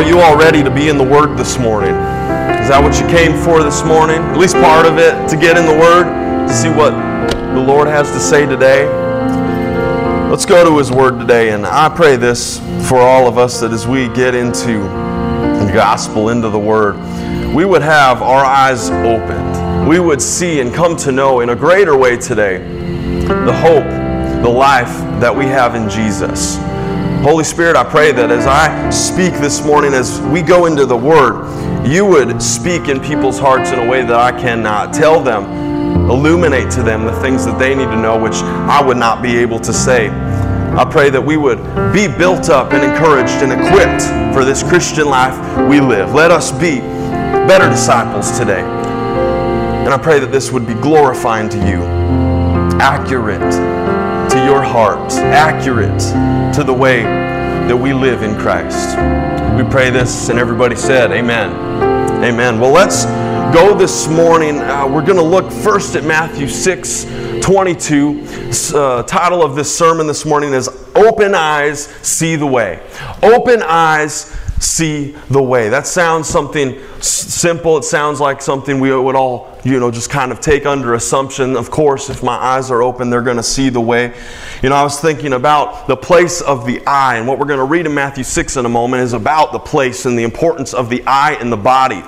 are you all ready to be in the Word this morning? Is that what you came for this morning? At least part of it, to get in the Word, to see what the Lord has to say today? Let's go to His Word today, and I pray this for all of us that as we get into the gospel, into the Word, we would have our eyes opened. We would see and come to know in a greater way today the hope, the life that we have in Jesus. Holy Spirit, I pray that as I speak this morning, as we go into the Word, you would speak in people's hearts in a way that I cannot. Tell them, illuminate to them the things that they need to know, which I would not be able to say. I pray that we would be built up and encouraged and equipped for this Christian life we live. Let us be better disciples today. And I pray that this would be glorifying to you, accurate to your heart, accurate to the way that we live in Christ. We pray this, and everybody said, Amen. Amen. Well, let's go this morning. Uh, we're going to look first at Matthew 6 22. Uh, title of this sermon this morning is Open Eyes, See the Way. Open Eyes, see the way. That sounds something simple. It sounds like something we would all, you know, just kind of take under assumption. Of course, if my eyes are open, they're going to see the way. You know, I was thinking about the place of the eye, and what we're going to read in Matthew 6 in a moment is about the place and the importance of the eye in the body.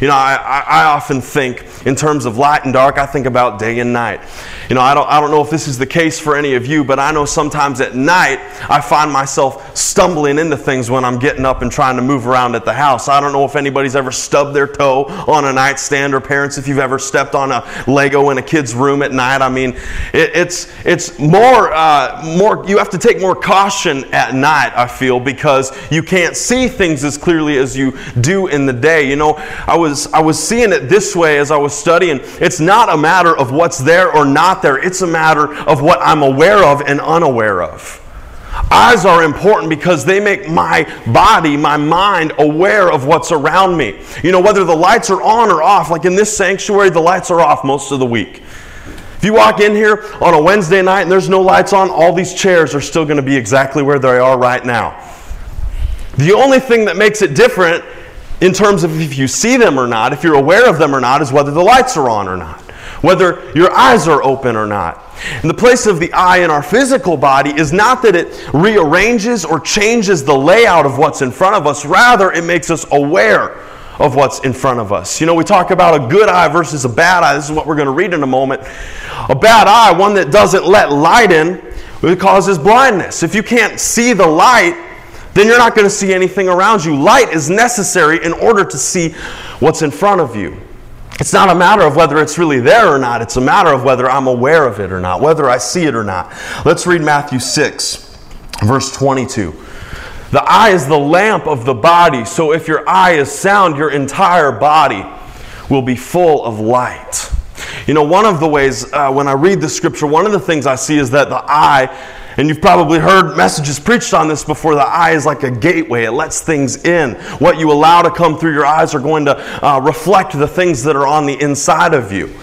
You know, I, I often think in terms of light and dark, I think about day and night. You know, I don't, I don't know if this is the case for any of you, but I know sometimes at night I find myself stumbling into things when I'm getting up and trying to move around at the house. I don't know if anybody's ever stubbed their toe on a nightstand or parents, if you've ever stepped on a Lego in a kid's room at night. I mean, it, it's, it's more, uh, more, you have to take more caution at night, I feel, because you can't see things as clearly as you do in the day. You know, I was, I was seeing it this way as I was studying. It's not a matter of what's there or not there. It's a matter of what I'm aware of and unaware of. Eyes are important because they make my body, my mind, aware of what's around me. You know, whether the lights are on or off, like in this sanctuary, the lights are off most of the week. If you walk in here on a Wednesday night and there's no lights on, all these chairs are still going to be exactly where they are right now. The only thing that makes it different in terms of if you see them or not, if you're aware of them or not, is whether the lights are on or not whether your eyes are open or not. And the place of the eye in our physical body is not that it rearranges or changes the layout of what's in front of us, rather, it makes us aware of what's in front of us. You know, we talk about a good eye versus a bad eye. This is what we're going to read in a moment. A bad eye, one that doesn't let light in, it causes blindness. If you can't see the light, then you're not going to see anything around you. Light is necessary in order to see what's in front of you. It's not a matter of whether it's really there or not. It's a matter of whether I'm aware of it or not, whether I see it or not. Let's read Matthew 6, verse 22. The eye is the lamp of the body, so if your eye is sound, your entire body will be full of light. You know, one of the ways uh, when I read the scripture, one of the things I see is that the eye and you've probably heard messages preached on this before. The eye is like a gateway, it lets things in. What you allow to come through your eyes are going to uh, reflect the things that are on the inside of you.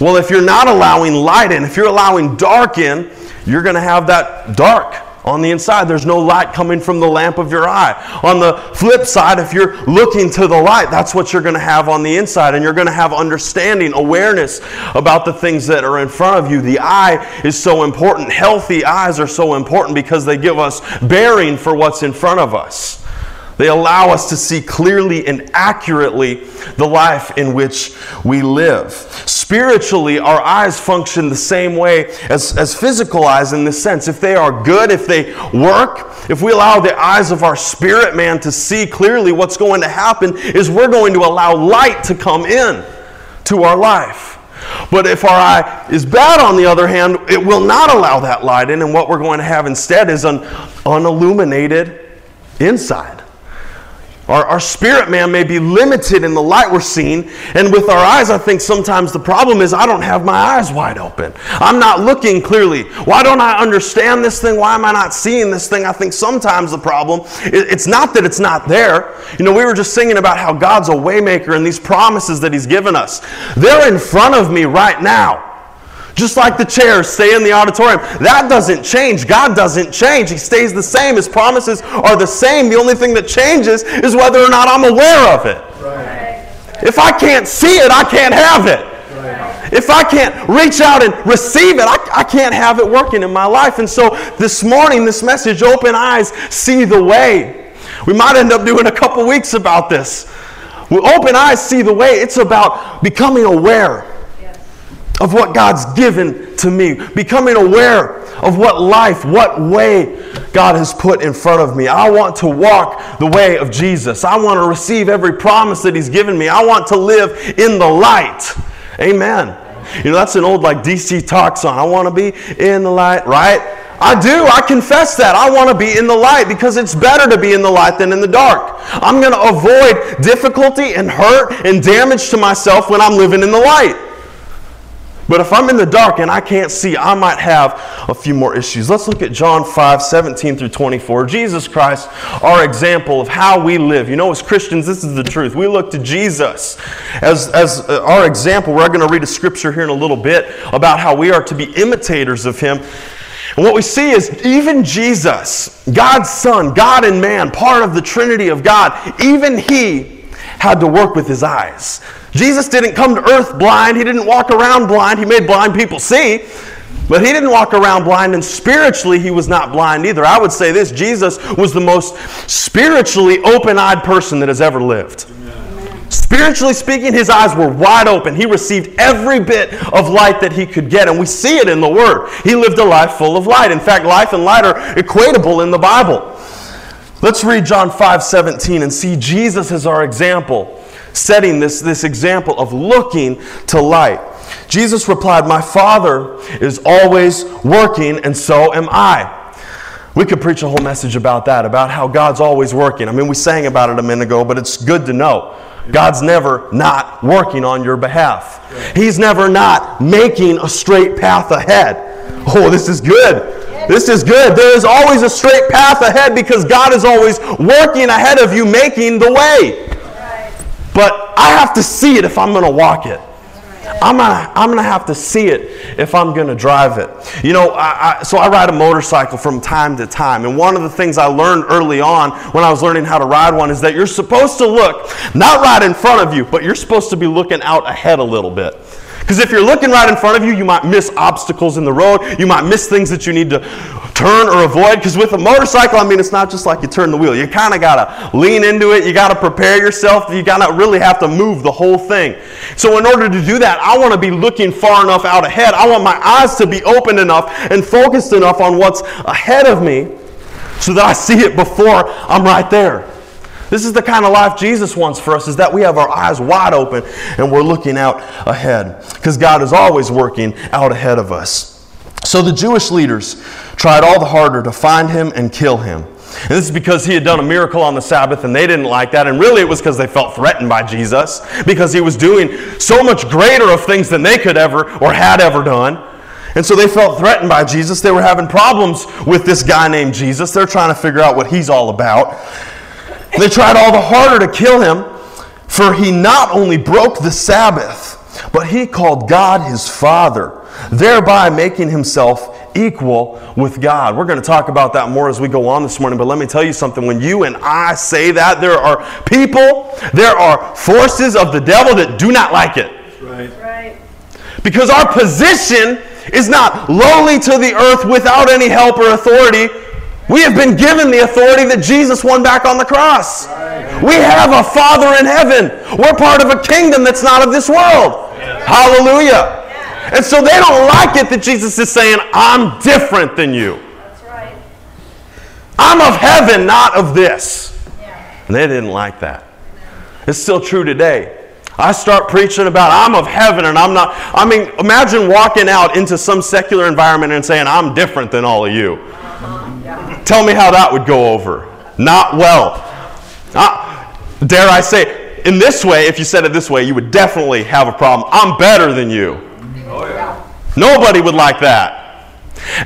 Well, if you're not allowing light in, if you're allowing dark in, you're going to have that dark on the inside. There's no light coming from the lamp of your eye. On the flip side, if you're looking to the light, that's what you're going to have on the inside. And you're going to have understanding, awareness about the things that are in front of you. The eye is so important. Healthy eyes are so important because they give us bearing for what's in front of us. They allow us to see clearly and accurately the life in which we live. Spiritually, our eyes function the same way as, as physical eyes in this sense. If they are good, if they work, if we allow the eyes of our spirit man to see clearly what's going to happen, is we're going to allow light to come in to our life. But if our eye is bad, on the other hand, it will not allow that light in, and what we're going to have instead is an unilluminated inside. Our, our spirit man may be limited in the light we're seeing. And with our eyes, I think sometimes the problem is I don't have my eyes wide open. I'm not looking clearly. Why don't I understand this thing? Why am I not seeing this thing? I think sometimes the problem, it's not that it's not there. You know, we were just singing about how God's a waymaker and these promises that He's given us. They're in front of me right now. Just like the chairs stay in the auditorium. That doesn't change. God doesn't change. He stays the same. His promises are the same. The only thing that changes is whether or not I'm aware of it. Right. If I can't see it, I can't have it. Right. If I can't reach out and receive it, I, I can't have it working in my life. And so this morning, this message, Open Eyes, See the Way. We might end up doing a couple weeks about this. With open eyes, see the way. It's about becoming aware of what God's given to me, becoming aware of what life, what way God has put in front of me. I want to walk the way of Jesus. I want to receive every promise that He's given me. I want to live in the light. Amen. You know, that's an old like DC talk song. I want to be in the light, right? I do. I confess that. I want to be in the light because it's better to be in the light than in the dark. I'm going to avoid difficulty and hurt and damage to myself when I'm living in the light. But if I'm in the dark and I can't see, I might have a few more issues. Let's look at John 5 17 through 24. Jesus Christ, our example of how we live. You know, as Christians, this is the truth. We look to Jesus as, as uh, our example. We're going to read a scripture here in a little bit about how we are to be imitators of Him. And what we see is even Jesus, God's Son, God and man, part of the Trinity of God, even He had to work with His eyes. Jesus didn't come to earth blind. He didn't walk around blind. He made blind people see. But he didn't walk around blind, and spiritually, he was not blind either. I would say this Jesus was the most spiritually open eyed person that has ever lived. Spiritually speaking, his eyes were wide open. He received every bit of light that he could get, and we see it in the Word. He lived a life full of light. In fact, life and light are equatable in the Bible. Let's read John 5 17 and see Jesus as our example setting this, this example of looking to light. Jesus replied, My Father is always working, and so am I. We could preach a whole message about that, about how God's always working. I mean, we sang about it a minute ago, but it's good to know. God's never not working on your behalf. He's never not making a straight path ahead. Oh, this is good. This is good. There is always a straight path ahead because God is always working ahead of you, making the way. But I have to see it if I'm going to walk it. I'm gonna, I'm gonna have to see it if I'm gonna drive it. You know, I, I, so I ride a motorcycle from time to time, and one of the things I learned early on when I was learning how to ride one is that you're supposed to look not right in front of you, but you're supposed to be looking out ahead a little bit. Because if you're looking right in front of you, you might miss obstacles in the road. You might miss things that you need to turn or avoid. Because with a motorcycle, I mean, it's not just like you turn the wheel. You kind of got to lean into it. You got to prepare yourself. You got to really have to move the whole thing. So, in order to do that, I want to be looking far enough out ahead. I want my eyes to be open enough and focused enough on what's ahead of me so that I see it before I'm right there. This is the kind of life Jesus wants for us is that we have our eyes wide open and we're looking out ahead because God is always working out ahead of us. So the Jewish leaders tried all the harder to find him and kill him. And this is because he had done a miracle on the Sabbath and they didn't like that. And really, it was because they felt threatened by Jesus because he was doing so much greater of things than they could ever or had ever done. And so they felt threatened by Jesus. They were having problems with this guy named Jesus. They're trying to figure out what he's all about. They tried all the harder to kill him, for he not only broke the Sabbath, but he called God his Father, thereby making himself equal with God. We're going to talk about that more as we go on this morning, but let me tell you something. When you and I say that, there are people, there are forces of the devil that do not like it. Right. right. Because our position is not lowly to the earth without any help or authority we have been given the authority that Jesus won back on the cross. We have a Father in heaven. We're part of a kingdom that's not of this world. Hallelujah. And so they don't like it that Jesus is saying, I'm different than you. I'm of heaven, not of this. And they didn't like that. It's still true today. I start preaching about I'm of heaven and I'm not. I mean, imagine walking out into some secular environment and saying, I'm different than all of you. Tell me how that would go over. Not well. Uh, dare I say, in this way, if you said it this way, you would definitely have a problem. I'm better than you. Oh, yeah. Nobody would like that.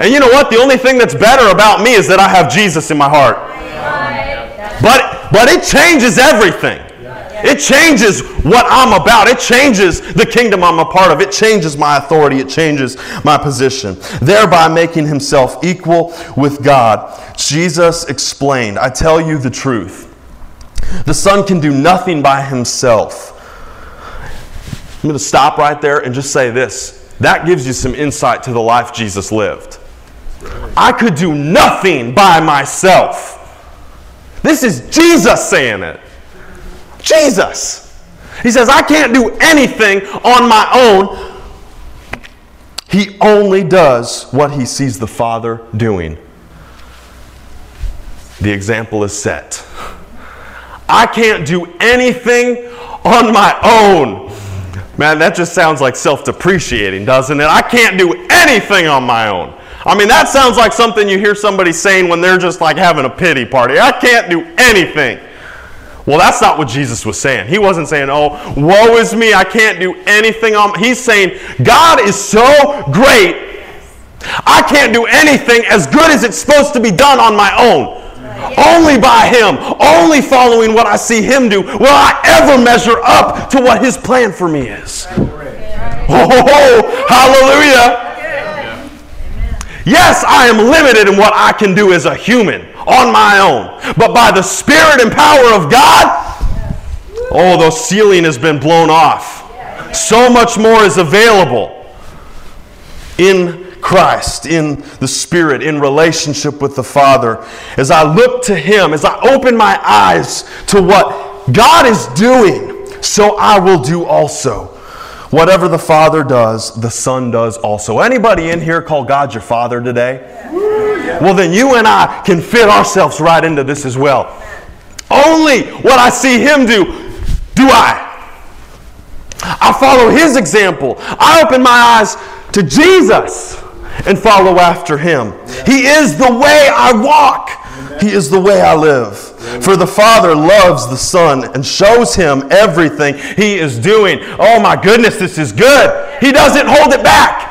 And you know what? The only thing that's better about me is that I have Jesus in my heart. But, but it changes everything. It changes what I'm about. It changes the kingdom I'm a part of. It changes my authority. It changes my position. Thereby making himself equal with God. Jesus explained, I tell you the truth. The Son can do nothing by himself. I'm going to stop right there and just say this. That gives you some insight to the life Jesus lived. I could do nothing by myself. This is Jesus saying it. Jesus. He says, I can't do anything on my own. He only does what he sees the Father doing. The example is set. I can't do anything on my own. Man, that just sounds like self depreciating, doesn't it? I can't do anything on my own. I mean, that sounds like something you hear somebody saying when they're just like having a pity party. I can't do anything. Well, that's not what Jesus was saying. He wasn't saying, oh, woe is me, I can't do anything on. He's saying, God is so great, I can't do anything as good as it's supposed to be done on my own. Only by Him, only following what I see Him do, will I ever measure up to what His plan for me is. Oh, hallelujah. Yes, I am limited in what I can do as a human on my own. But by the Spirit and power of God, oh, the ceiling has been blown off. So much more is available in Christ, in the Spirit, in relationship with the Father. As I look to Him, as I open my eyes to what God is doing, so I will do also. Whatever the Father does, the Son does also. Anybody in here call God your Father today? Well, then you and I can fit ourselves right into this as well. Only what I see Him do, do I. I follow His example. I open my eyes to Jesus and follow after Him. He is the way I walk. He is the way I live. For the Father loves the Son and shows him everything he is doing. Oh my goodness, this is good. He doesn't hold it back.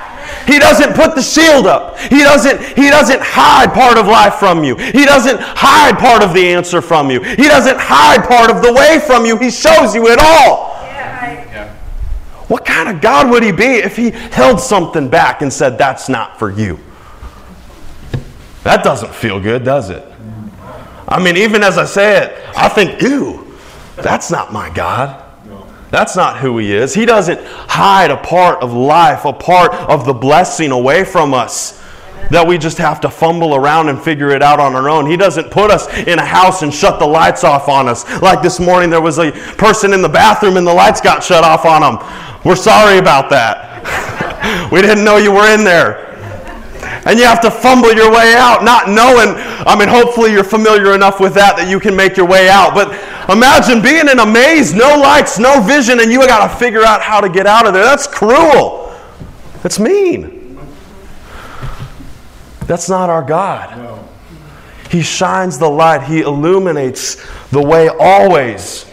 He doesn't put the shield up. He doesn't, he doesn't hide part of life from you. He doesn't hide part of the answer from you. He doesn't hide part of the way from you. He shows you it all. What kind of God would he be if he held something back and said, That's not for you? That doesn't feel good, does it? I mean, even as I say it, I think, ew, that's not my God. That's not who He is. He doesn't hide a part of life, a part of the blessing away from us that we just have to fumble around and figure it out on our own. He doesn't put us in a house and shut the lights off on us. Like this morning, there was a person in the bathroom and the lights got shut off on them. We're sorry about that. we didn't know you were in there. And you have to fumble your way out, not knowing. I mean, hopefully you're familiar enough with that that you can make your way out. But imagine being in a maze, no lights, no vision, and you got to figure out how to get out of there. That's cruel. That's mean. That's not our God. He shines the light, He illuminates the way always.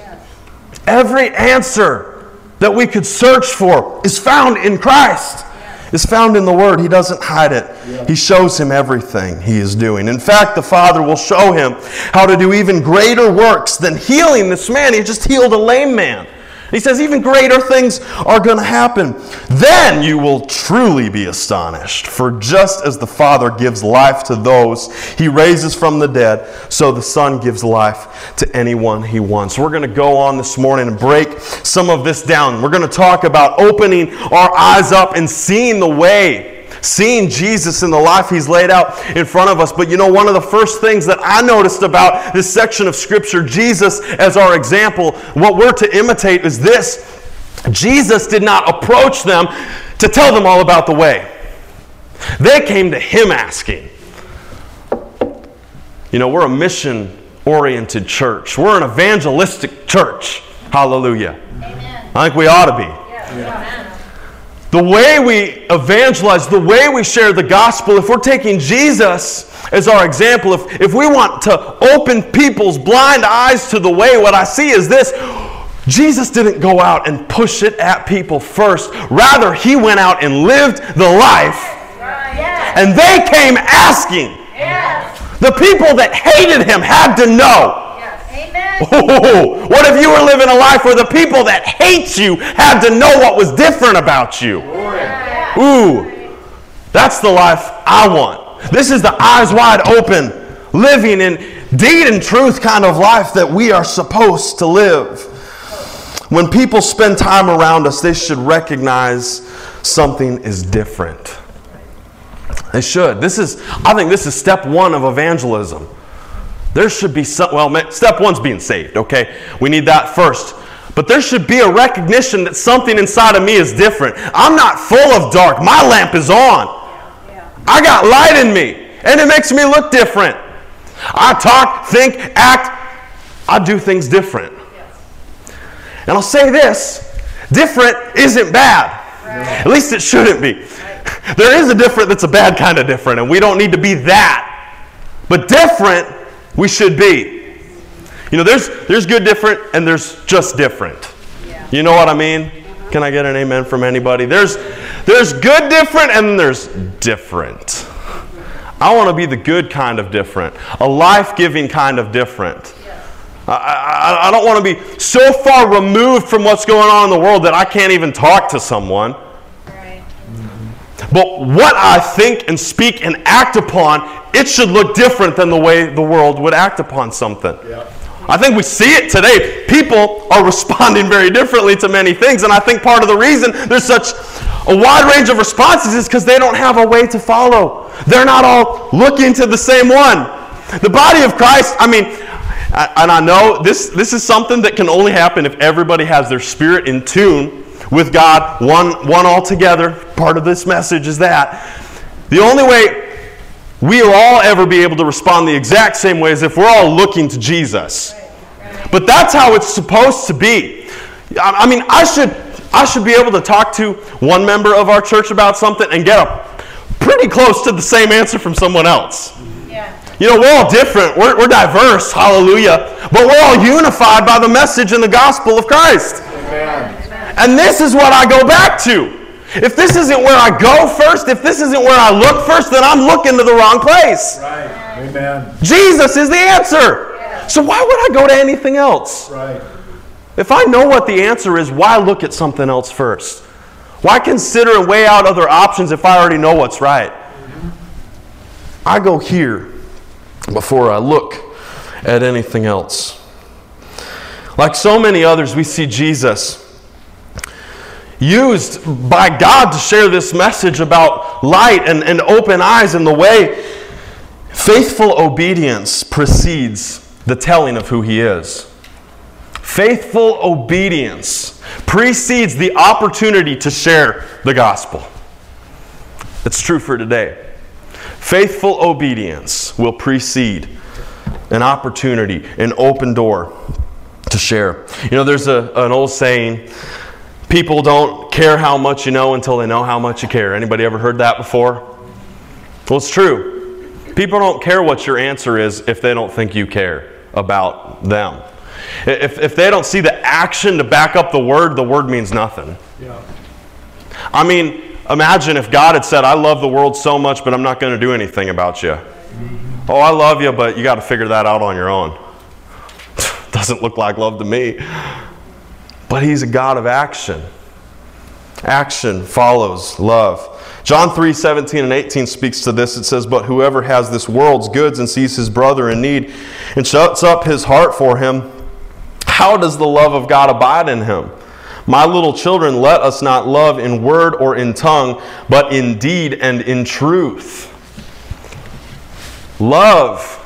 Every answer that we could search for is found in Christ is found in the Word. He doesn't hide it. Yeah. He shows him everything he is doing. In fact, the Father will show him how to do even greater works than healing this man. He just healed a lame man. He says, even greater things are going to happen. Then you will truly be astonished. For just as the Father gives life to those he raises from the dead, so the Son gives life to anyone he wants. We're going to go on this morning and break some of this down. We're going to talk about opening our eyes up and seeing the way seeing Jesus in the life he's laid out in front of us. But you know, one of the first things that I noticed about this section of Scripture, Jesus as our example, what we're to imitate is this Jesus did not approach them to tell them all about the way, they came to him asking. You know, we're a mission oriented church. We're an evangelistic church. Hallelujah. Amen. I think we ought to be. Yeah. The way we evangelize, the way we share the gospel, if we're taking Jesus as our example, if, if we want to open people's blind eyes to the way, what I see is this Jesus didn't go out and push it at people first. Rather, he went out and lived the life. And they came asking. The people that hated him had to know. Oh, what if you were living a life where the people that hate you had to know what was different about you? Ooh, that's the life I want. This is the eyes wide open, living in deed and truth kind of life that we are supposed to live. When people spend time around us, they should recognize something is different. They should. This is, I think this is step one of evangelism. There should be some, well, step one's being saved, okay? We need that first. But there should be a recognition that something inside of me is different. I'm not full of dark. My lamp is on. I got light in me, and it makes me look different. I talk, think, act, I do things different. And I'll say this different isn't bad. At least it shouldn't be. There is a different that's a bad kind of different, and we don't need to be that. But different, we should be. You know, there's, there's good different and there's just different. You know what I mean? Uh-huh. Can I get an amen from anybody? There's, there's good different and there's different. I want to be the good kind of different, a life giving kind of different. I, I, I, don't want to be so far removed from what's going on in the world that I can't even talk to someone. But what I think and speak and act upon, it should look different than the way the world would act upon something. Yeah. I think we see it today. People are responding very differently to many things, and I think part of the reason there's such a wide range of responses is because they don't have a way to follow. They're not all looking to the same one. The body of Christ, I mean, and I know this, this is something that can only happen if everybody has their spirit in tune with God, one, one all together. Part of this message is that. The only way we will all ever be able to respond the exact same way is if we're all looking to Jesus. But that's how it's supposed to be. I mean, I should, I should be able to talk to one member of our church about something and get a pretty close to the same answer from someone else. Yeah. You know, we're all different, we're, we're diverse, hallelujah, but we're all unified by the message and the gospel of Christ. Amen. And this is what I go back to. If this isn't where I go first, if this isn't where I look first, then I'm looking to the wrong place. Right. Amen. Jesus is the answer. So why would I go to anything else? Right. If I know what the answer is, why look at something else first? Why consider and weigh out other options if I already know what's right? I go here before I look at anything else. Like so many others, we see Jesus used by God to share this message about light and, and open eyes and the way. Faithful obedience precedes the telling of who He is. Faithful obedience precedes the opportunity to share the gospel. It's true for today. Faithful obedience will precede an opportunity, an open door to share. You know, there's a, an old saying people don't care how much you know until they know how much you care. Anybody ever heard that before? Well, it's true. People don't care what your answer is if they don't think you care about them. If, if they don't see the action to back up the word, the word means nothing. Yeah. I mean, imagine if God had said, I love the world so much, but I'm not going to do anything about you. Mm-hmm. Oh, I love you, but you got to figure that out on your own. Doesn't look like love to me. But he's a God of action. Action follows love. John 3 17 and 18 speaks to this. It says, But whoever has this world's goods and sees his brother in need and shuts up his heart for him, how does the love of God abide in him? My little children, let us not love in word or in tongue, but in deed and in truth. Love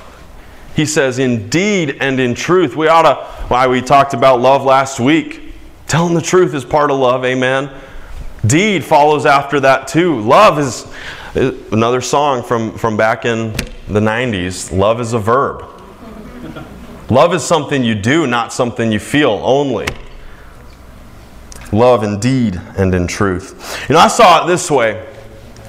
he says, in deed and in truth. We ought to, why we talked about love last week. Telling the truth is part of love, amen. Deed follows after that too. Love is another song from, from back in the 90s. Love is a verb. Love is something you do, not something you feel only. Love in deed and in truth. You know, I saw it this way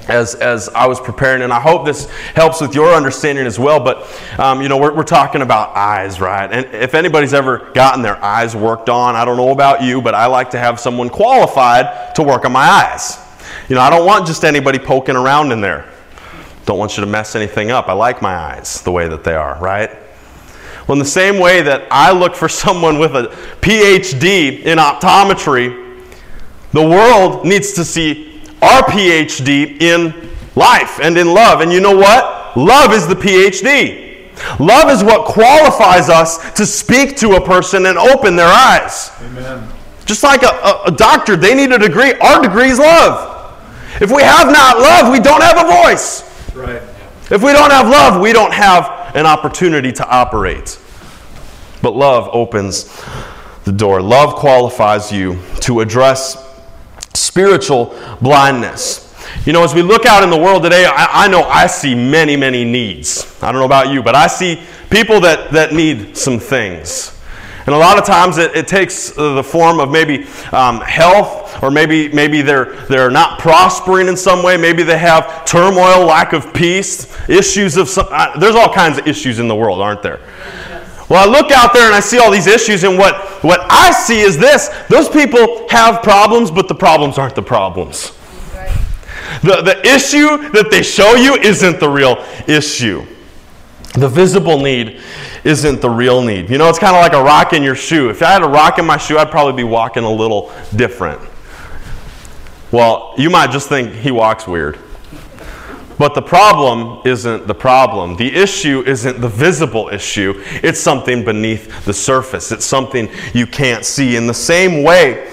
as, as I was preparing, and I hope this helps with your understanding as well. But, um, you know, we're, we're talking about eyes, right? And if anybody's ever gotten their eyes worked on, I don't know about you, but I like to have someone qualified to work on my eyes. You know, I don't want just anybody poking around in there. Don't want you to mess anything up. I like my eyes the way that they are, right? Well, in the same way that I look for someone with a PhD in optometry, the world needs to see our PhD in life and in love. And you know what? Love is the PhD. Love is what qualifies us to speak to a person and open their eyes. Amen. Just like a, a, a doctor, they need a degree. Our degree is love. If we have not love, we don't have a voice. Right. If we don't have love, we don't have an opportunity to operate. But love opens the door. Love qualifies you to address spiritual blindness. You know, as we look out in the world today, I, I, know I see many, many needs. I don't know about you, but I see people that, that need some things. And a lot of times it, it takes the form of maybe um, health, or maybe, maybe they're, they're not prospering in some way. Maybe they have turmoil, lack of peace, issues of some. Uh, there's all kinds of issues in the world, aren't there? Well, I look out there and I see all these issues, and what, what I see is this those people have problems, but the problems aren't the problems. The, the issue that they show you isn't the real issue. The visible need isn't the real need. You know, it's kind of like a rock in your shoe. If I had a rock in my shoe, I'd probably be walking a little different. Well, you might just think he walks weird. But the problem isn't the problem. The issue isn't the visible issue. It's something beneath the surface. It's something you can't see. In the same way,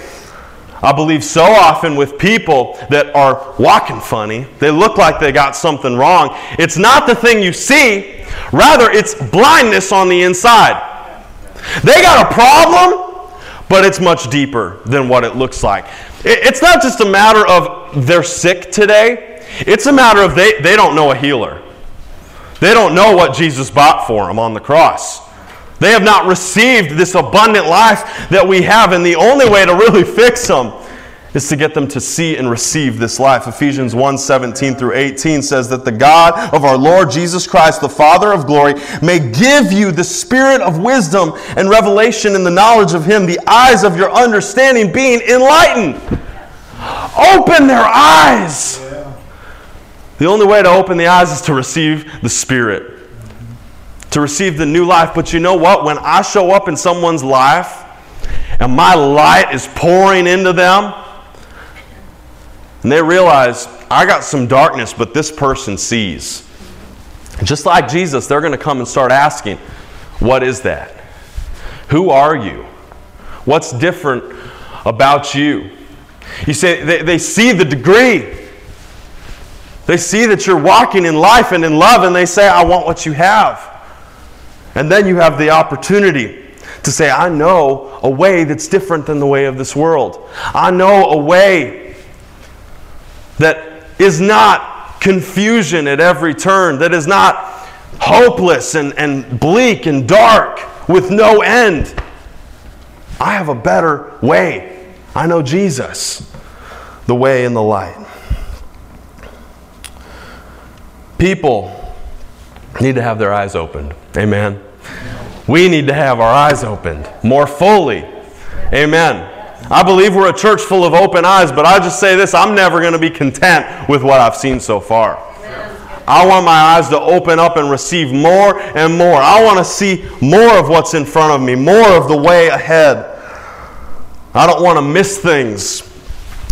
I believe so often with people that are walking funny, they look like they got something wrong. It's not the thing you see, rather, it's blindness on the inside. They got a problem, but it's much deeper than what it looks like. It's not just a matter of they're sick today. It's a matter of they, they don't know a healer. They don't know what Jesus bought for them on the cross. They have not received this abundant life that we have, and the only way to really fix them is to get them to see and receive this life. Ephesians 1 17 through 18 says that the God of our Lord Jesus Christ, the Father of glory, may give you the spirit of wisdom and revelation in the knowledge of Him, the eyes of your understanding being enlightened. Open their eyes. The only way to open the eyes is to receive the Spirit, to receive the new life. But you know what? When I show up in someone's life and my light is pouring into them, and they realize, I got some darkness, but this person sees. Just like Jesus, they're going to come and start asking, What is that? Who are you? What's different about you? You say, they, they see the degree. They see that you're walking in life and in love, and they say, I want what you have. And then you have the opportunity to say, I know a way that's different than the way of this world. I know a way that is not confusion at every turn, that is not hopeless and, and bleak and dark with no end. I have a better way. I know Jesus, the way and the light. People need to have their eyes opened. Amen. We need to have our eyes opened more fully. Amen. I believe we're a church full of open eyes, but I just say this I'm never going to be content with what I've seen so far. I want my eyes to open up and receive more and more. I want to see more of what's in front of me, more of the way ahead. I don't want to miss things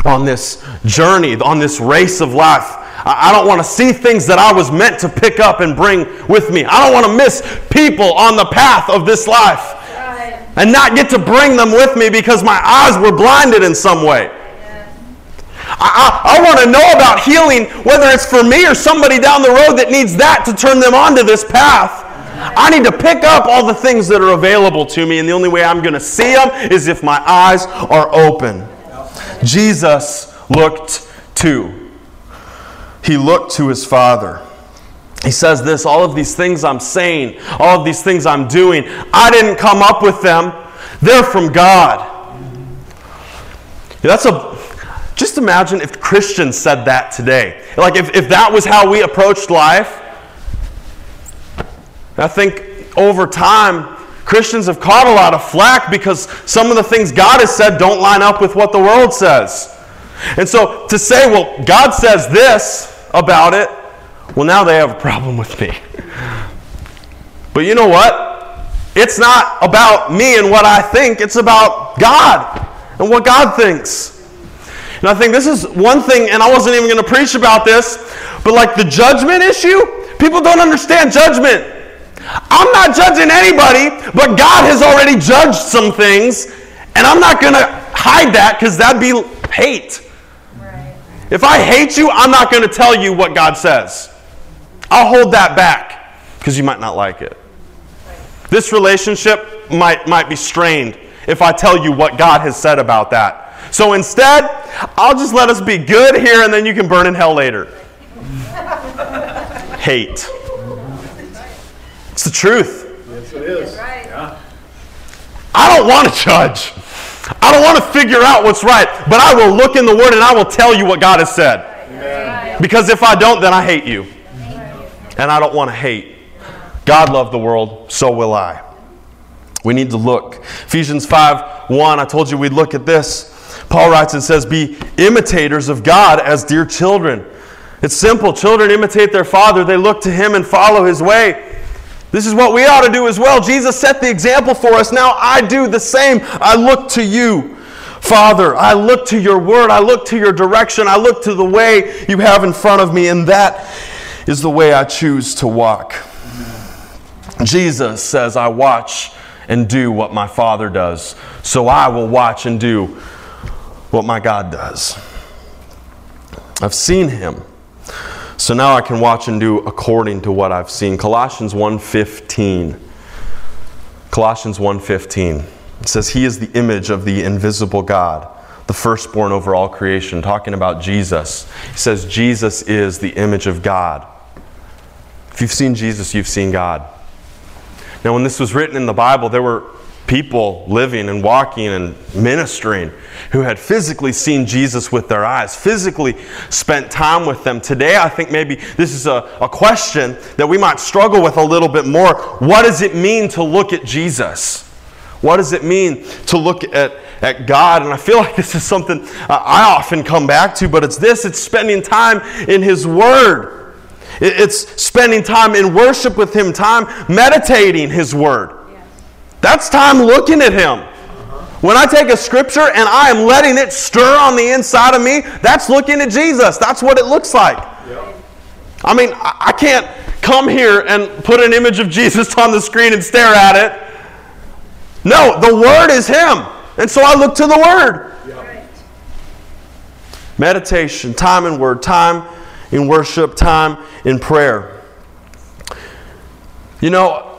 on this journey, on this race of life. I don't want to see things that I was meant to pick up and bring with me. I don't want to miss people on the path of this life and not get to bring them with me because my eyes were blinded in some way. I, I, I, want to know about healing, whether it's for me or somebody down the road that needs that to turn them onto this path. I need to pick up all the things that are available to me, and the only way I'm going to see them is if my eyes are open. Jesus looked too he looked to his father. He says this all of these things I'm saying, all of these things I'm doing, I didn't come up with them. They're from God. That's a just imagine if Christians said that today. Like if, if that was how we approached life. I think over time, Christians have caught a lot of flack because some of the things God has said don't line up with what the world says. And so to say, well, God says this, about it, well, now they have a problem with me. But you know what? It's not about me and what I think, it's about God and what God thinks. And I think this is one thing, and I wasn't even going to preach about this, but like the judgment issue, people don't understand judgment. I'm not judging anybody, but God has already judged some things, and I'm not going to hide that because that'd be hate. Right. If I hate you, I'm not going to tell you what God says. I'll hold that back because you might not like it. This relationship might, might be strained if I tell you what God has said about that. So instead, I'll just let us be good here and then you can burn in hell later. Hate. It's the truth. Yes, it is. Yeah. I don't want to judge. I don't want to figure out what's right, but I will look in the Word and I will tell you what God has said. Amen. Because if I don't, then I hate you. And I don't want to hate. God loved the world, so will I. We need to look. Ephesians 5 1, I told you we'd look at this. Paul writes and says, Be imitators of God as dear children. It's simple. Children imitate their father, they look to him and follow his way. This is what we ought to do as well. Jesus set the example for us. Now I do the same. I look to you. Father, I look to your word. I look to your direction. I look to the way you have in front of me, and that is the way I choose to walk. Jesus says, I watch and do what my Father does. So I will watch and do what my God does. I've seen him. So now I can watch and do according to what I've seen. Colossians 1:15. Colossians 1:15. It says he is the image of the invisible God, the firstborn over all creation, talking about Jesus. He says Jesus is the image of God. If you've seen Jesus, you've seen God. Now, when this was written in the Bible, there were people living and walking and ministering who had physically seen Jesus with their eyes, physically spent time with them. Today, I think maybe this is a, a question that we might struggle with a little bit more. What does it mean to look at Jesus? What does it mean to look at, at God? And I feel like this is something uh, I often come back to, but it's this it's spending time in His Word. It's spending time in worship with Him, time meditating His Word. That's time looking at Him. When I take a scripture and I am letting it stir on the inside of me, that's looking at Jesus. That's what it looks like. I mean, I can't come here and put an image of Jesus on the screen and stare at it. No, the Word is Him. And so I look to the Word. Meditation, time in Word, time in worship, time in prayer. You know,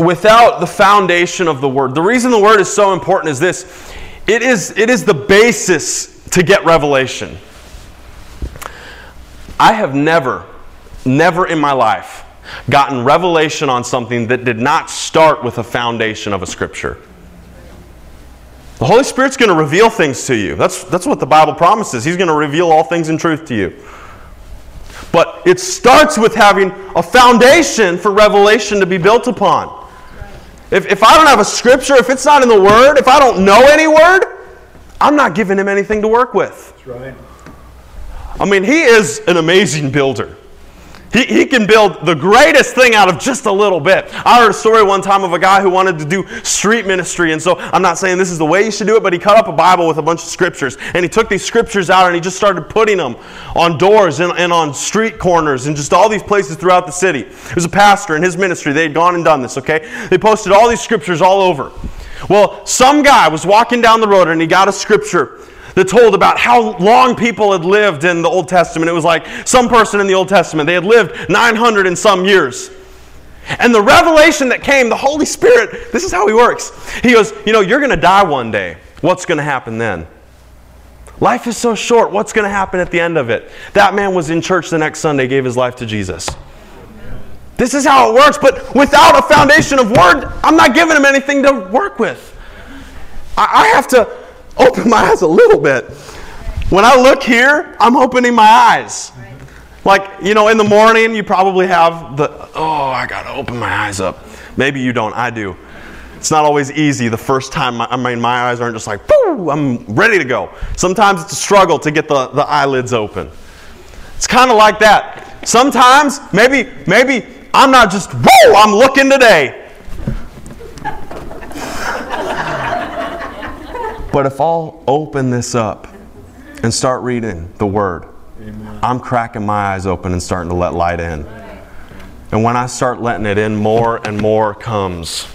without the foundation of the Word, the reason the Word is so important is this it is, it is the basis to get revelation. I have never, never in my life gotten revelation on something that did not start with a foundation of a scripture. The Holy Spirit's going to reveal things to you. That's, that's what the Bible promises. He's going to reveal all things in truth to you. But it starts with having a foundation for revelation to be built upon. If, if I don't have a scripture, if it's not in the Word, if I don't know any Word, I'm not giving him anything to work with. That's right. I mean, he is an amazing builder. He, he can build the greatest thing out of just a little bit. I heard a story one time of a guy who wanted to do street ministry. And so I'm not saying this is the way you should do it, but he cut up a Bible with a bunch of scriptures. And he took these scriptures out and he just started putting them on doors and, and on street corners and just all these places throughout the city. There was a pastor in his ministry. They had gone and done this, okay? They posted all these scriptures all over. Well, some guy was walking down the road and he got a scripture that told about how long people had lived in the Old Testament. It was like some person in the Old Testament, they had lived 900 and some years. And the revelation that came, the Holy Spirit, this is how He works. He goes, You know, you're going to die one day. What's going to happen then? Life is so short. What's going to happen at the end of it? That man was in church the next Sunday, gave his life to Jesus. This is how it works, but without a foundation of word, I'm not giving him anything to work with. I have to open my eyes a little bit. When I look here, I'm opening my eyes. Like, you know, in the morning, you probably have the, oh, I got to open my eyes up. Maybe you don't. I do. It's not always easy the first time. I mean, my eyes aren't just like, boo, I'm ready to go. Sometimes it's a struggle to get the, the eyelids open. It's kind of like that. Sometimes, maybe, maybe I'm not just, whoa, I'm looking today. But if I'll open this up and start reading the Word, I'm cracking my eyes open and starting to let light in. And when I start letting it in, more and more comes.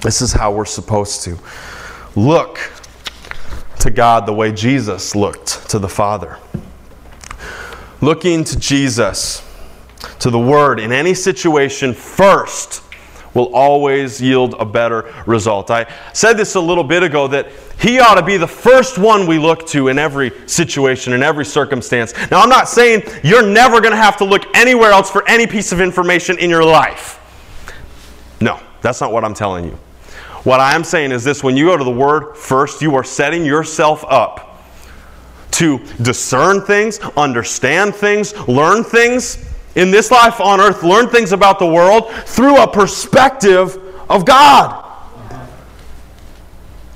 This is how we're supposed to look to God the way Jesus looked to the Father. Looking to Jesus, to the Word in any situation first will always yield a better result. I said this a little bit ago that he ought to be the first one we look to in every situation, in every circumstance. Now, I'm not saying you're never going to have to look anywhere else for any piece of information in your life. No, that's not what I'm telling you. What I am saying is this when you go to the Word first, you are setting yourself up to discern things, understand things, learn things in this life on earth, learn things about the world through a perspective of God.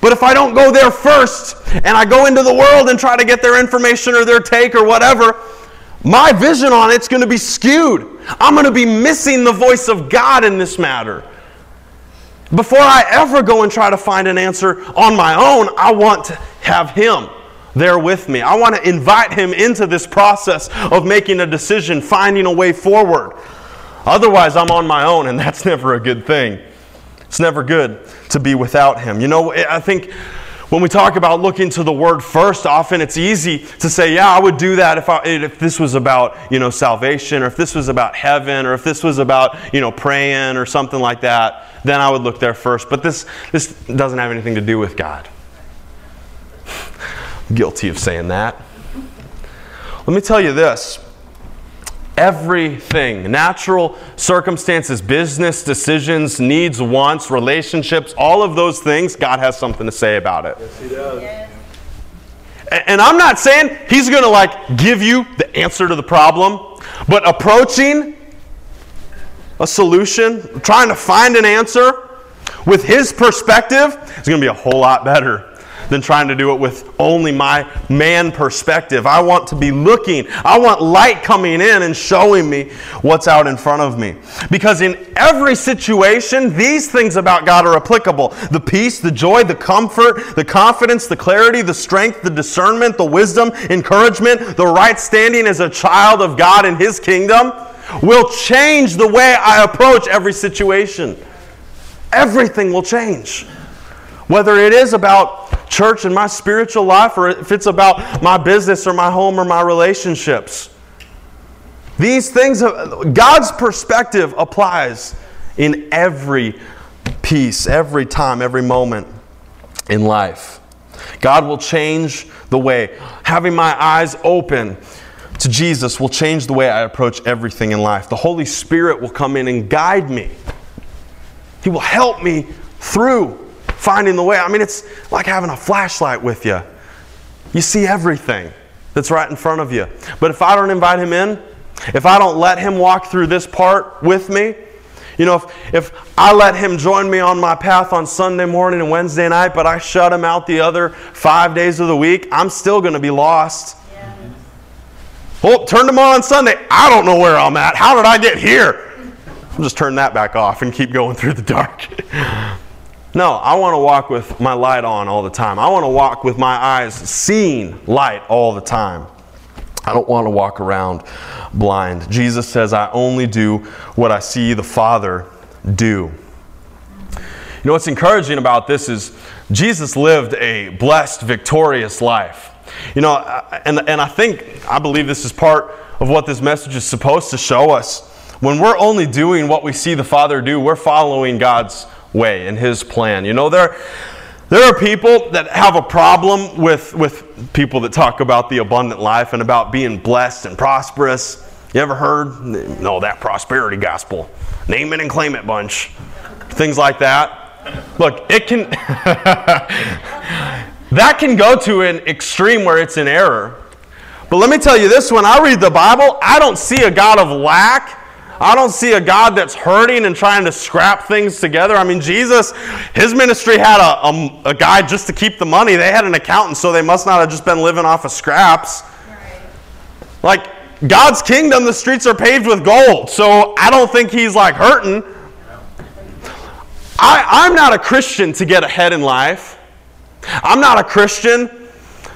But if I don't go there first and I go into the world and try to get their information or their take or whatever, my vision on it's going to be skewed. I'm going to be missing the voice of God in this matter. Before I ever go and try to find an answer on my own, I want to have Him there with me. I want to invite Him into this process of making a decision, finding a way forward. Otherwise, I'm on my own, and that's never a good thing. It's never good to be without Him. You know, I think when we talk about looking to the Word first, often it's easy to say, yeah, I would do that if, I, if this was about, you know, salvation, or if this was about heaven, or if this was about, you know, praying or something like that, then I would look there first. But this, this doesn't have anything to do with God. Guilty of saying that. Let me tell you this everything natural circumstances, business decisions, needs, wants, relationships, all of those things, God has something to say about it. Yes, He does. Yes. And I'm not saying He's going to like give you the answer to the problem, but approaching a solution, trying to find an answer with His perspective is going to be a whole lot better than trying to do it with only my man perspective. I want to be looking, I want light coming in and showing me what's out in front of me. Because in every situation, these things about God are applicable the peace, the joy, the comfort, the confidence, the clarity, the strength, the discernment, the wisdom, encouragement, the right standing as a child of God in His kingdom will change the way I approach every situation. Everything will change. Whether it is about church and my spiritual life, or if it's about my business or my home or my relationships. These things, God's perspective applies in every piece, every time, every moment in life. God will change the way. Having my eyes open to Jesus will change the way I approach everything in life. The Holy Spirit will come in and guide me, He will help me through finding the way. I mean, it's like having a flashlight with you. You see everything that's right in front of you. But if I don't invite him in, if I don't let him walk through this part with me, you know, if, if I let him join me on my path on Sunday morning and Wednesday night, but I shut him out the other five days of the week, I'm still going to be lost. Yeah. Oh, turned him on on Sunday. I don't know where I'm at. How did I get here? I'll just turn that back off and keep going through the dark. No, I want to walk with my light on all the time. I want to walk with my eyes seeing light all the time. I don't want to walk around blind. Jesus says, I only do what I see the Father do. You know what's encouraging about this is Jesus lived a blessed, victorious life. You know, uh, and, and I think, I believe this is part of what this message is supposed to show us. When we're only doing what we see the Father do, we're following God's way in his plan. You know, there, there are people that have a problem with, with people that talk about the abundant life and about being blessed and prosperous. You ever heard? No, that prosperity gospel. Name it and claim it bunch. Things like that. Look, it can. that can go to an extreme where it's an error. But let me tell you this when I read the Bible, I don't see a God of lack. I don't see a God that's hurting and trying to scrap things together. I mean, Jesus, his ministry had a, a, a guy just to keep the money. They had an accountant, so they must not have just been living off of scraps. Like, God's kingdom, the streets are paved with gold. So I don't think he's like hurting. I, I'm not a Christian to get ahead in life. I'm not a Christian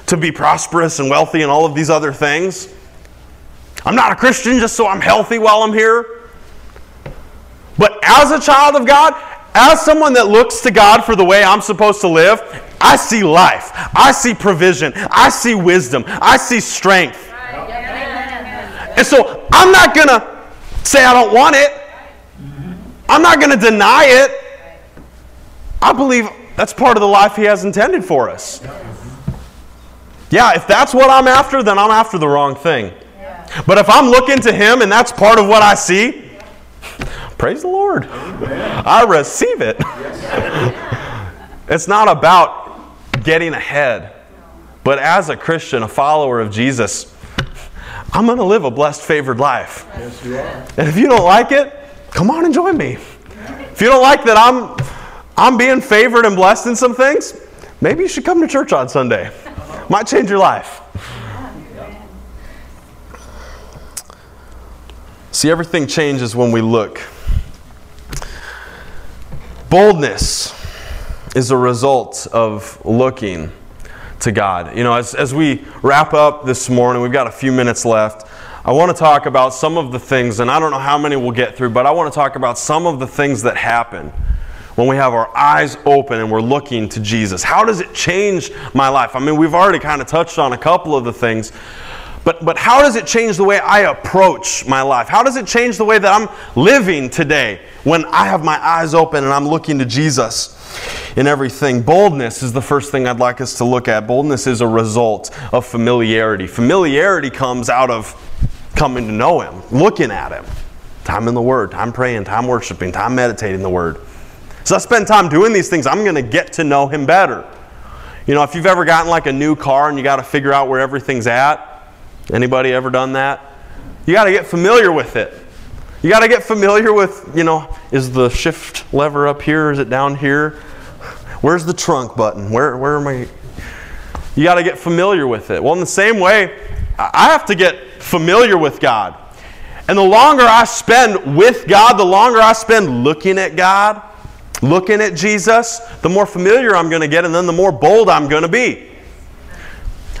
to be prosperous and wealthy and all of these other things. I'm not a Christian just so I'm healthy while I'm here. But as a child of God, as someone that looks to God for the way I'm supposed to live, I see life. I see provision. I see wisdom. I see strength. And so I'm not going to say I don't want it. I'm not going to deny it. I believe that's part of the life He has intended for us. Yeah, if that's what I'm after, then I'm after the wrong thing. But if I'm looking to Him and that's part of what I see, praise the Lord. I receive it. it's not about getting ahead, but as a Christian, a follower of Jesus, I'm going to live a blessed, favored life. Yes, you are. And if you don't like it, come on and join me. If you don't like that I'm I'm being favored and blessed in some things, maybe you should come to church on Sunday. Might change your life. See, everything changes when we look. Boldness is a result of looking to God. You know, as, as we wrap up this morning, we've got a few minutes left. I want to talk about some of the things, and I don't know how many we'll get through, but I want to talk about some of the things that happen when we have our eyes open and we're looking to Jesus. How does it change my life? I mean, we've already kind of touched on a couple of the things, but, but how does it change the way I approach my life? How does it change the way that I'm living today when I have my eyes open and I'm looking to Jesus? in everything. Boldness is the first thing I'd like us to look at. Boldness is a result of familiarity. Familiarity comes out of coming to know Him, looking at Him. Time in the Word, time praying, time worshiping, time meditating the Word. So I spend time doing these things, I'm going to get to know Him better. You know, if you've ever gotten like a new car and you got to figure out where everything's at, anybody ever done that? You got to get familiar with it. You got to get familiar with, you know, is the shift lever up here? Is it down here? Where's the trunk button? Where, where am I? You got to get familiar with it. Well, in the same way, I have to get familiar with God. And the longer I spend with God, the longer I spend looking at God, looking at Jesus, the more familiar I'm going to get, and then the more bold I'm going to be.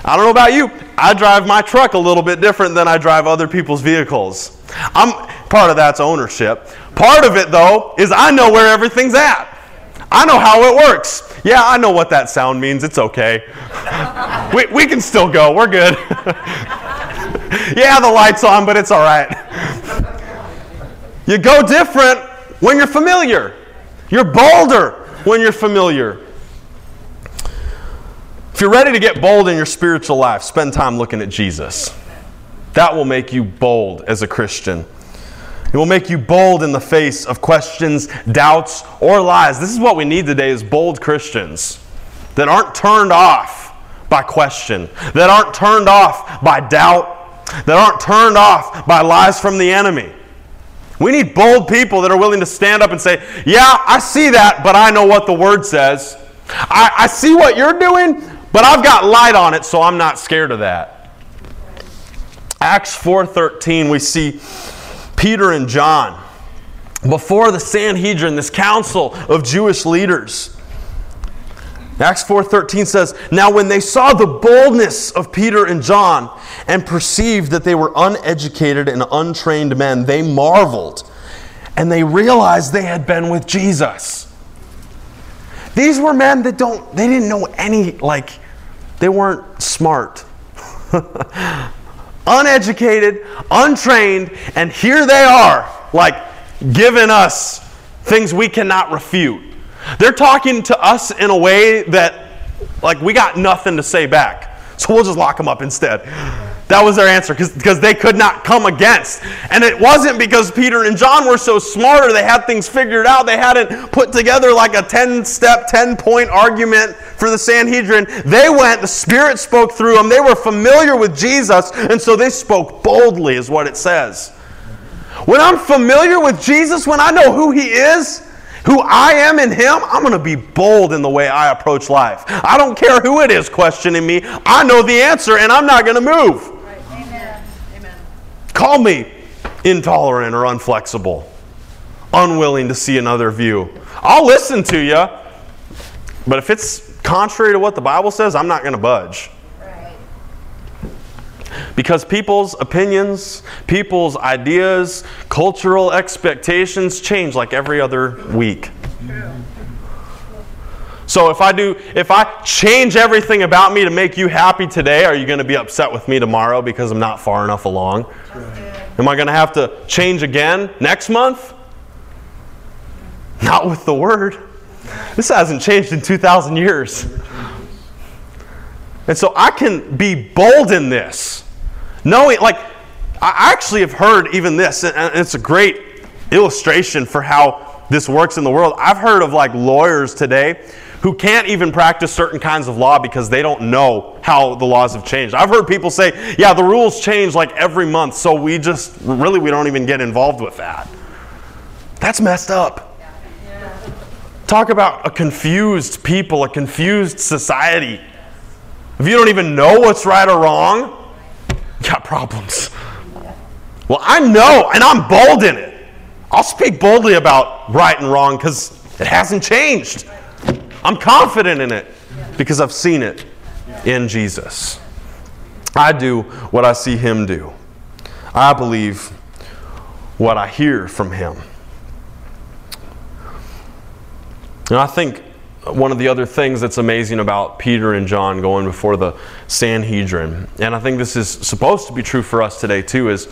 I don't know about you. I drive my truck a little bit different than I drive other people's vehicles. I'm part of that's ownership. Part of it though is I know where everything's at. I know how it works. Yeah, I know what that sound means. It's okay. we, we can still go. We're good. yeah, the light's on, but it's all right. you go different when you're familiar. You're bolder when you're familiar. If you're ready to get bold in your spiritual life, spend time looking at Jesus. That will make you bold as a Christian. It will make you bold in the face of questions, doubts, or lies. This is what we need today is bold Christians that aren't turned off by question, that aren't turned off by doubt, that aren't turned off by lies from the enemy. We need bold people that are willing to stand up and say, Yeah, I see that, but I know what the word says. I, I see what you're doing, but I've got light on it, so I'm not scared of that. Acts 4:13 we see Peter and John before the Sanhedrin, this council of Jewish leaders. Acts 4:13 says, "Now when they saw the boldness of Peter and John and perceived that they were uneducated and untrained men, they marveled and they realized they had been with Jesus." These were men that don't they didn't know any like they weren't smart. Uneducated, untrained, and here they are like giving us things we cannot refute. They're talking to us in a way that, like, we got nothing to say back. So we'll just lock them up instead. That was their answer because they could not come against. And it wasn't because Peter and John were so smarter, they had things figured out. They hadn't put together like a 10 step, 10 point argument for the Sanhedrin. They went, the Spirit spoke through them. They were familiar with Jesus, and so they spoke boldly, is what it says. When I'm familiar with Jesus, when I know who He is, who I am in Him, I'm going to be bold in the way I approach life. I don't care who it is questioning me. I know the answer and I'm not going to move. Right. Amen. Amen. Call me intolerant or unflexible, unwilling to see another view. I'll listen to you, but if it's contrary to what the Bible says, I'm not going to budge. Because people's opinions, people's ideas, cultural expectations change like every other week. So if I do if I change everything about me to make you happy today, are you going to be upset with me tomorrow because I'm not far enough along? Am I going to have to change again next month? Not with the word. This hasn't changed in 2000 years. And so I can be bold in this. Knowing, like, I actually have heard even this, and it's a great illustration for how this works in the world. I've heard of like lawyers today who can't even practice certain kinds of law because they don't know how the laws have changed. I've heard people say, yeah, the rules change like every month, so we just really we don't even get involved with that. That's messed up. Talk about a confused people, a confused society. If you don't even know what's right or wrong, you got problems. Well, I know, and I'm bold in it. I'll speak boldly about right and wrong because it hasn't changed. I'm confident in it because I've seen it in Jesus. I do what I see Him do, I believe what I hear from Him. And I think one of the other things that's amazing about Peter and John going before the Sanhedrin, and I think this is supposed to be true for us today too, is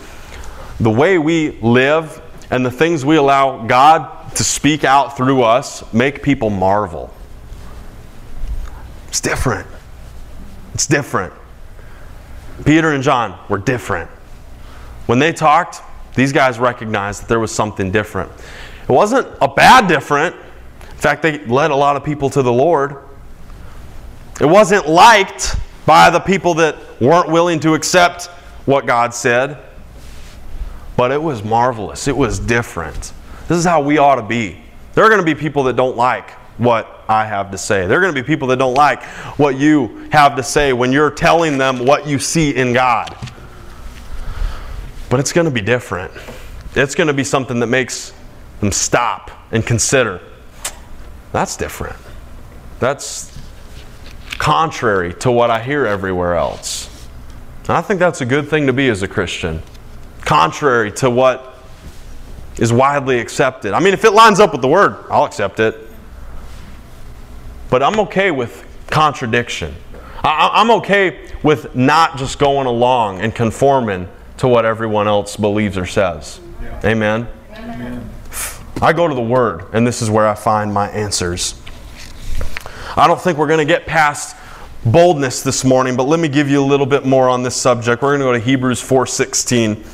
the way we live and the things we allow God to speak out through us make people marvel. It's different. It's different. Peter and John were different. When they talked, these guys recognized that there was something different. It wasn't a bad different. In fact, they led a lot of people to the Lord. It wasn't liked by the people that weren't willing to accept what God said, but it was marvelous. It was different. This is how we ought to be. There are going to be people that don't like what I have to say. There are going to be people that don't like what you have to say when you're telling them what you see in God. But it's going to be different. It's going to be something that makes them stop and consider. That's different. That's contrary to what I hear everywhere else. And I think that's a good thing to be as a Christian. Contrary to what is widely accepted. I mean, if it lines up with the Word, I'll accept it. But I'm okay with contradiction. I'm okay with not just going along and conforming to what everyone else believes or says. Yeah. Amen? Amen. I go to the Word, and this is where I find my answers. I don't think we're going to get past boldness this morning, but let me give you a little bit more on this subject. We're going to go to Hebrews 4:16.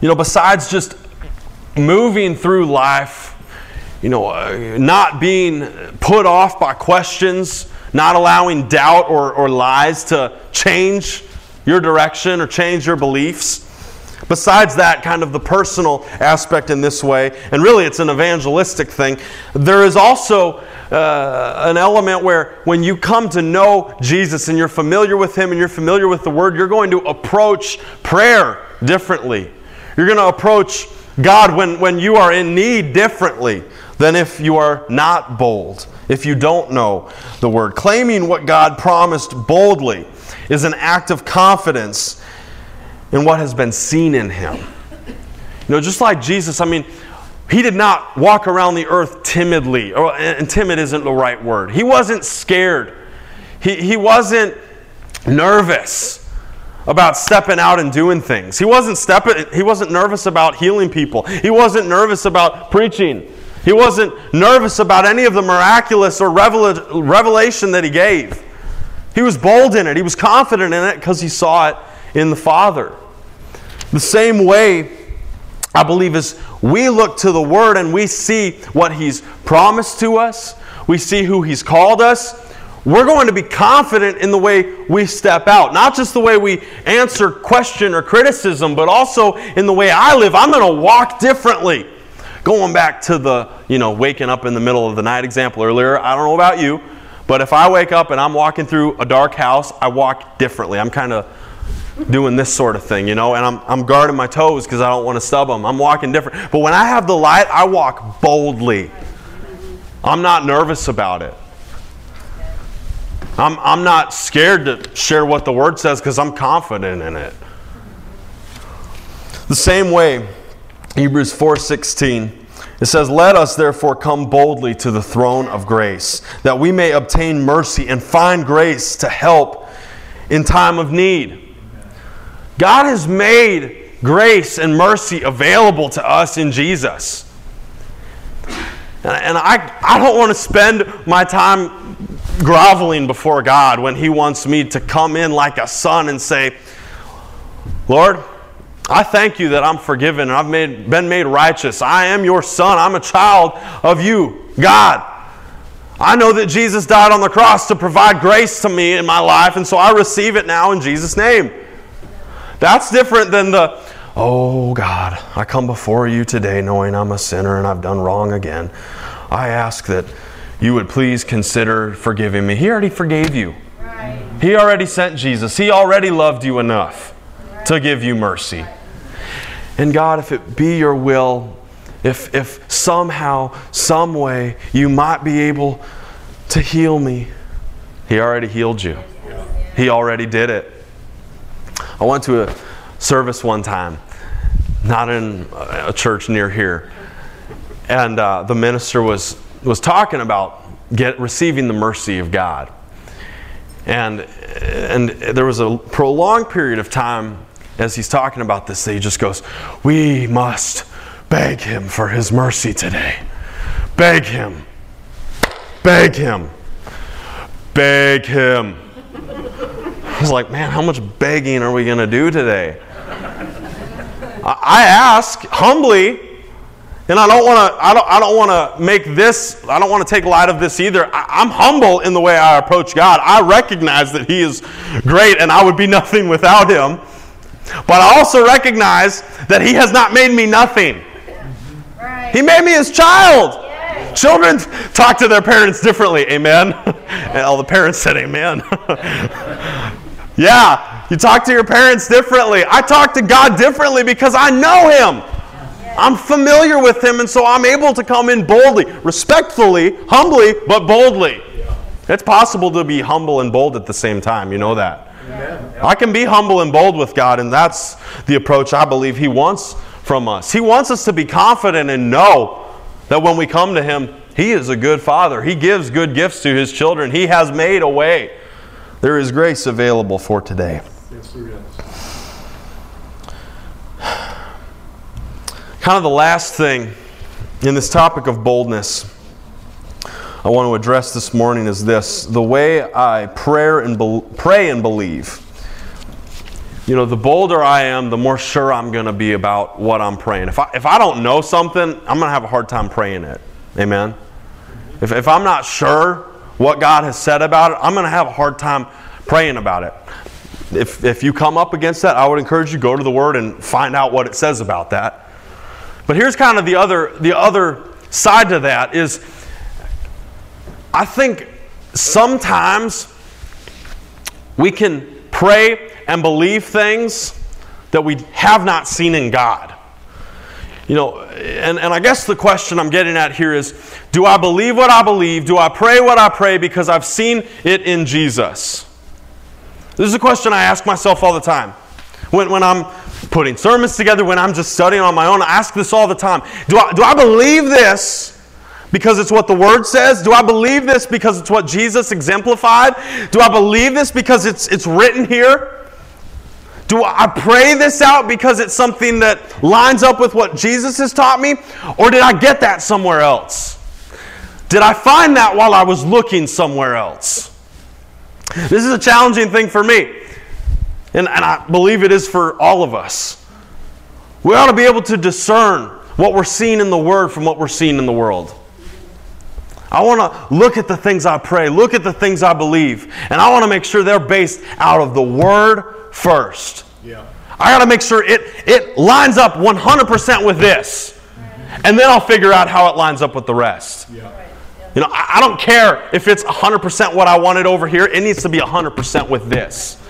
You know, besides just moving through life you know, uh, not being put off by questions, not allowing doubt or, or lies to change your direction or change your beliefs. Besides that, kind of the personal aspect in this way, and really it's an evangelistic thing, there is also uh, an element where when you come to know Jesus and you're familiar with Him and you're familiar with the Word, you're going to approach prayer differently. You're going to approach God when, when you are in need differently than if you are not bold, if you don't know the word. Claiming what God promised boldly is an act of confidence in what has been seen in him. You know, just like Jesus, I mean, he did not walk around the earth timidly, oh, or, and timid isn't the right word. He wasn't scared. He, he wasn't nervous about stepping out and doing things. He wasn't stepping, he wasn't nervous about healing people. He wasn't nervous about preaching. He wasn't nervous about any of the miraculous or revelation that he gave. He was bold in it. He was confident in it because he saw it in the Father. The same way, I believe, is we look to the Word and we see what He's promised to us, we see who He's called us. We're going to be confident in the way we step out. Not just the way we answer question or criticism, but also in the way I live. I'm going to walk differently. Going back to the, you know, waking up in the middle of the night example earlier, I don't know about you, but if I wake up and I'm walking through a dark house, I walk differently. I'm kind of doing this sort of thing, you know, and I'm, I'm guarding my toes because I don't want to stub them. I'm walking different. But when I have the light, I walk boldly. I'm not nervous about it. I'm, I'm not scared to share what the Word says because I'm confident in it. The same way, Hebrews 4:16, it says, "Let us therefore come boldly to the throne of grace, that we may obtain mercy and find grace to help in time of need." God has made grace and mercy available to us in Jesus. And I, I don't want to spend my time groveling before God when He wants me to come in like a son and say, Lord, I thank you that I'm forgiven and I've made, been made righteous. I am your son. I'm a child of you, God. I know that Jesus died on the cross to provide grace to me in my life, and so I receive it now in Jesus' name. That's different than the, oh God, I come before you today knowing I'm a sinner and I've done wrong again. I ask that you would please consider forgiving me. He already forgave you. Right. He already sent Jesus. He already loved you enough. To give you mercy. And God, if it be your will, if, if somehow, some way, you might be able to heal me, He already healed you. He already did it. I went to a service one time, not in a church near here, and uh, the minister was was talking about get receiving the mercy of God, and and there was a prolonged period of time as he's talking about this he just goes, "We must beg Him for His mercy today, beg Him, beg Him, beg Him." I was like, man, how much begging are we going to do today? I ask humbly, and I don't want to. I don't. I don't want to make this. I don't want to take light of this either. I, am humble in the way I approach God. I recognize that He is great, and I would be nothing without Him. But I also recognize that He has not made me nothing. Right. He made me His child. Children talk to their parents differently. Amen. and all the parents said, "Amen." Yeah, you talk to your parents differently. I talk to God differently because I know Him. I'm familiar with Him, and so I'm able to come in boldly, respectfully, humbly, but boldly. It's possible to be humble and bold at the same time. You know that. I can be humble and bold with God, and that's the approach I believe He wants from us. He wants us to be confident and know that when we come to Him, He is a good Father. He gives good gifts to His children, He has made a way. There is grace available for today. Yes, there is. Kind of the last thing in this topic of boldness I want to address this morning is this the way I pray and, be- pray and believe. You know, the bolder I am, the more sure I'm going to be about what I'm praying. If I, if I don't know something, I'm going to have a hard time praying it. Amen? If, if I'm not sure, what God has said about it, I'm going to have a hard time praying about it. If, if you come up against that, I would encourage you go to the Word and find out what it says about that. But here's kind of the other, the other side to that is I think sometimes we can pray and believe things that we have not seen in God. You know, and, and I guess the question I'm getting at here is do I believe what I believe? Do I pray what I pray because I've seen it in Jesus? This is a question I ask myself all the time. When, when I'm putting sermons together, when I'm just studying on my own, I ask this all the time. Do I, do I believe this because it's what the Word says? Do I believe this because it's what Jesus exemplified? Do I believe this because it's, it's written here? Do I pray this out because it's something that lines up with what Jesus has taught me? Or did I get that somewhere else? Did I find that while I was looking somewhere else? This is a challenging thing for me. And, and I believe it is for all of us. We ought to be able to discern what we're seeing in the Word from what we're seeing in the world. I want to look at the things I pray, look at the things I believe, and I want to make sure they're based out of the Word first. Yeah. I got to make sure it, it lines up 100% with this. And then I'll figure out how it lines up with the rest. Yeah. You know, I, I don't care if it's 100% what I wanted over here. It needs to be 100% with this.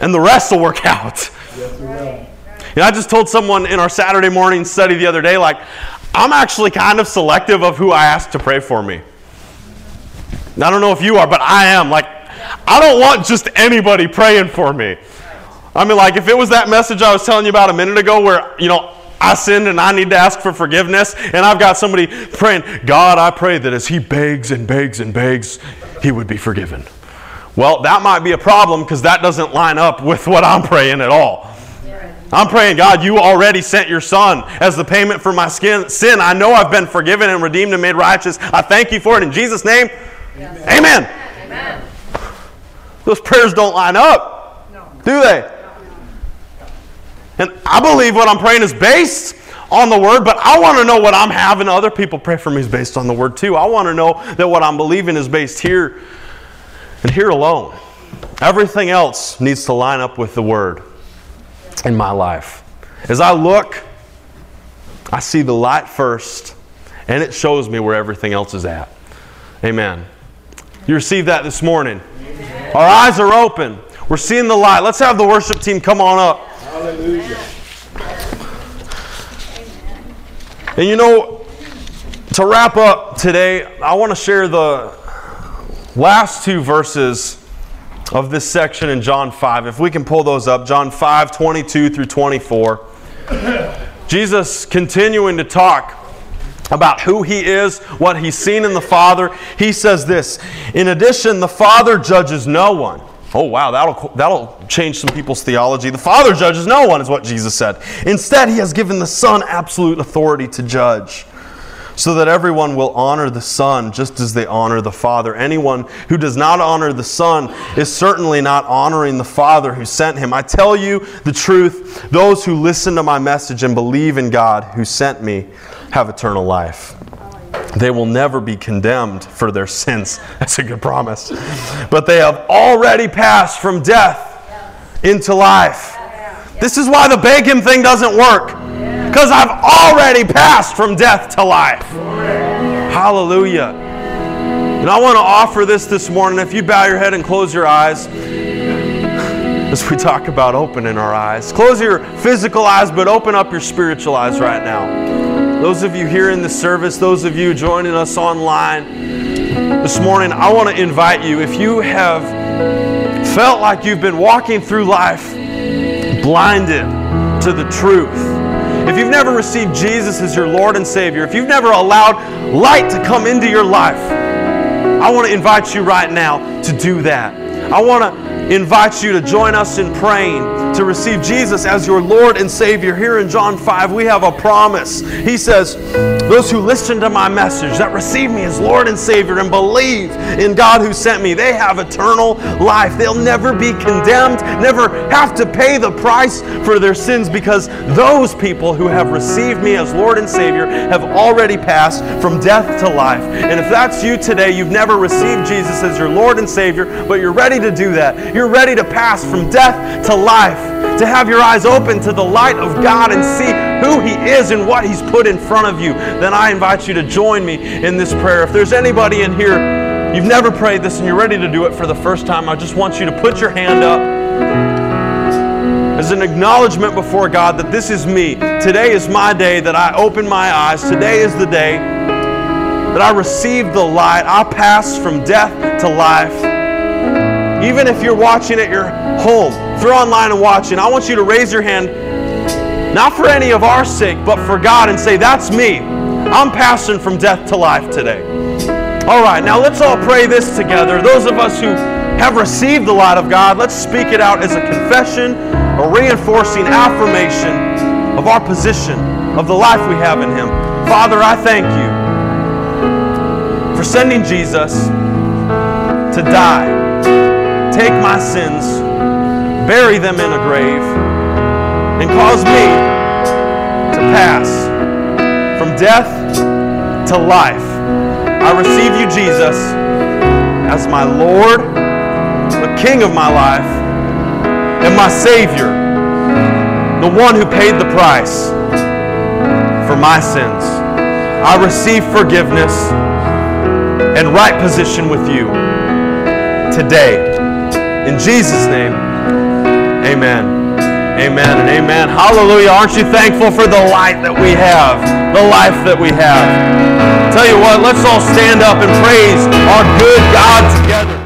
And the rest will work out. Yes, you know, I just told someone in our Saturday morning study the other day, like, I'm actually kind of selective of who I ask to pray for me. I don't know if you are, but I am. Like, I don't want just anybody praying for me. I mean, like, if it was that message I was telling you about a minute ago where, you know, I sinned and I need to ask for forgiveness, and I've got somebody praying, God, I pray that as he begs and begs and begs, he would be forgiven. Well, that might be a problem because that doesn't line up with what I'm praying at all. I'm praying, God, you already sent your son as the payment for my skin, sin. I know I've been forgiven and redeemed and made righteous. I thank you for it in Jesus' name. Yes. Amen. Amen. Those prayers don't line up, no. do they? And I believe what I'm praying is based on the word, but I want to know what I'm having other people pray for me is based on the word too. I want to know that what I'm believing is based here and here alone. Everything else needs to line up with the word in my life. As I look, I see the light first, and it shows me where everything else is at. Amen. You received that this morning. Amen. Our eyes are open. We're seeing the light. Let's have the worship team come on up. Hallelujah. And you know, to wrap up today, I want to share the last two verses of this section in John 5. If we can pull those up, John 5, 22 through 24. Jesus continuing to talk about who he is, what he's seen in the Father. He says this In addition, the Father judges no one. Oh, wow, that'll, that'll change some people's theology. The Father judges no one, is what Jesus said. Instead, he has given the Son absolute authority to judge so that everyone will honor the Son just as they honor the Father. Anyone who does not honor the Son is certainly not honoring the Father who sent him. I tell you the truth those who listen to my message and believe in God who sent me have eternal life. They will never be condemned for their sins. That's a good promise. But they have already passed from death into life. This is why the him thing doesn't work. Because I've already passed from death to life. Hallelujah. And I want to offer this this morning. If you bow your head and close your eyes, as we talk about opening our eyes, close your physical eyes, but open up your spiritual eyes right now. Those of you here in the service, those of you joining us online this morning, I want to invite you. If you have felt like you've been walking through life blinded to the truth, if you've never received Jesus as your Lord and Savior, if you've never allowed light to come into your life, I want to invite you right now to do that. I want to invite you to join us in praying to receive Jesus as your Lord and Savior. Here in John 5, we have a promise. He says, those who listen to my message, that receive me as Lord and Savior and believe in God who sent me, they have eternal life. They'll never be condemned, never have to pay the price for their sins because those people who have received me as Lord and Savior have already passed from death to life. And if that's you today, you've never received Jesus as your Lord and Savior, but you're ready to do that. You're ready to pass from death to life, to have your eyes open to the light of God and see who He is and what He's put in front of you, then I invite you to join me in this prayer. If there's anybody in here, you've never prayed this and you're ready to do it for the first time, I just want you to put your hand up as an acknowledgement before God that this is me. Today is my day that I open my eyes. Today is the day that I receive the light. I pass from death to life. Even if you're watching at your home, if you're online and watching, I want you to raise your hand not for any of our sake, but for God, and say, That's me. I'm passing from death to life today. All right, now let's all pray this together. Those of us who have received the light of God, let's speak it out as a confession, a reinforcing affirmation of our position, of the life we have in Him. Father, I thank you for sending Jesus to die, take my sins, bury them in a grave and cause me to pass from death to life. I receive you, Jesus, as my Lord, the King of my life, and my Savior, the one who paid the price for my sins. I receive forgiveness and right position with you today. In Jesus' name, amen. Amen and amen. Hallelujah. Aren't you thankful for the light that we have, the life that we have? Tell you what, let's all stand up and praise our good God together.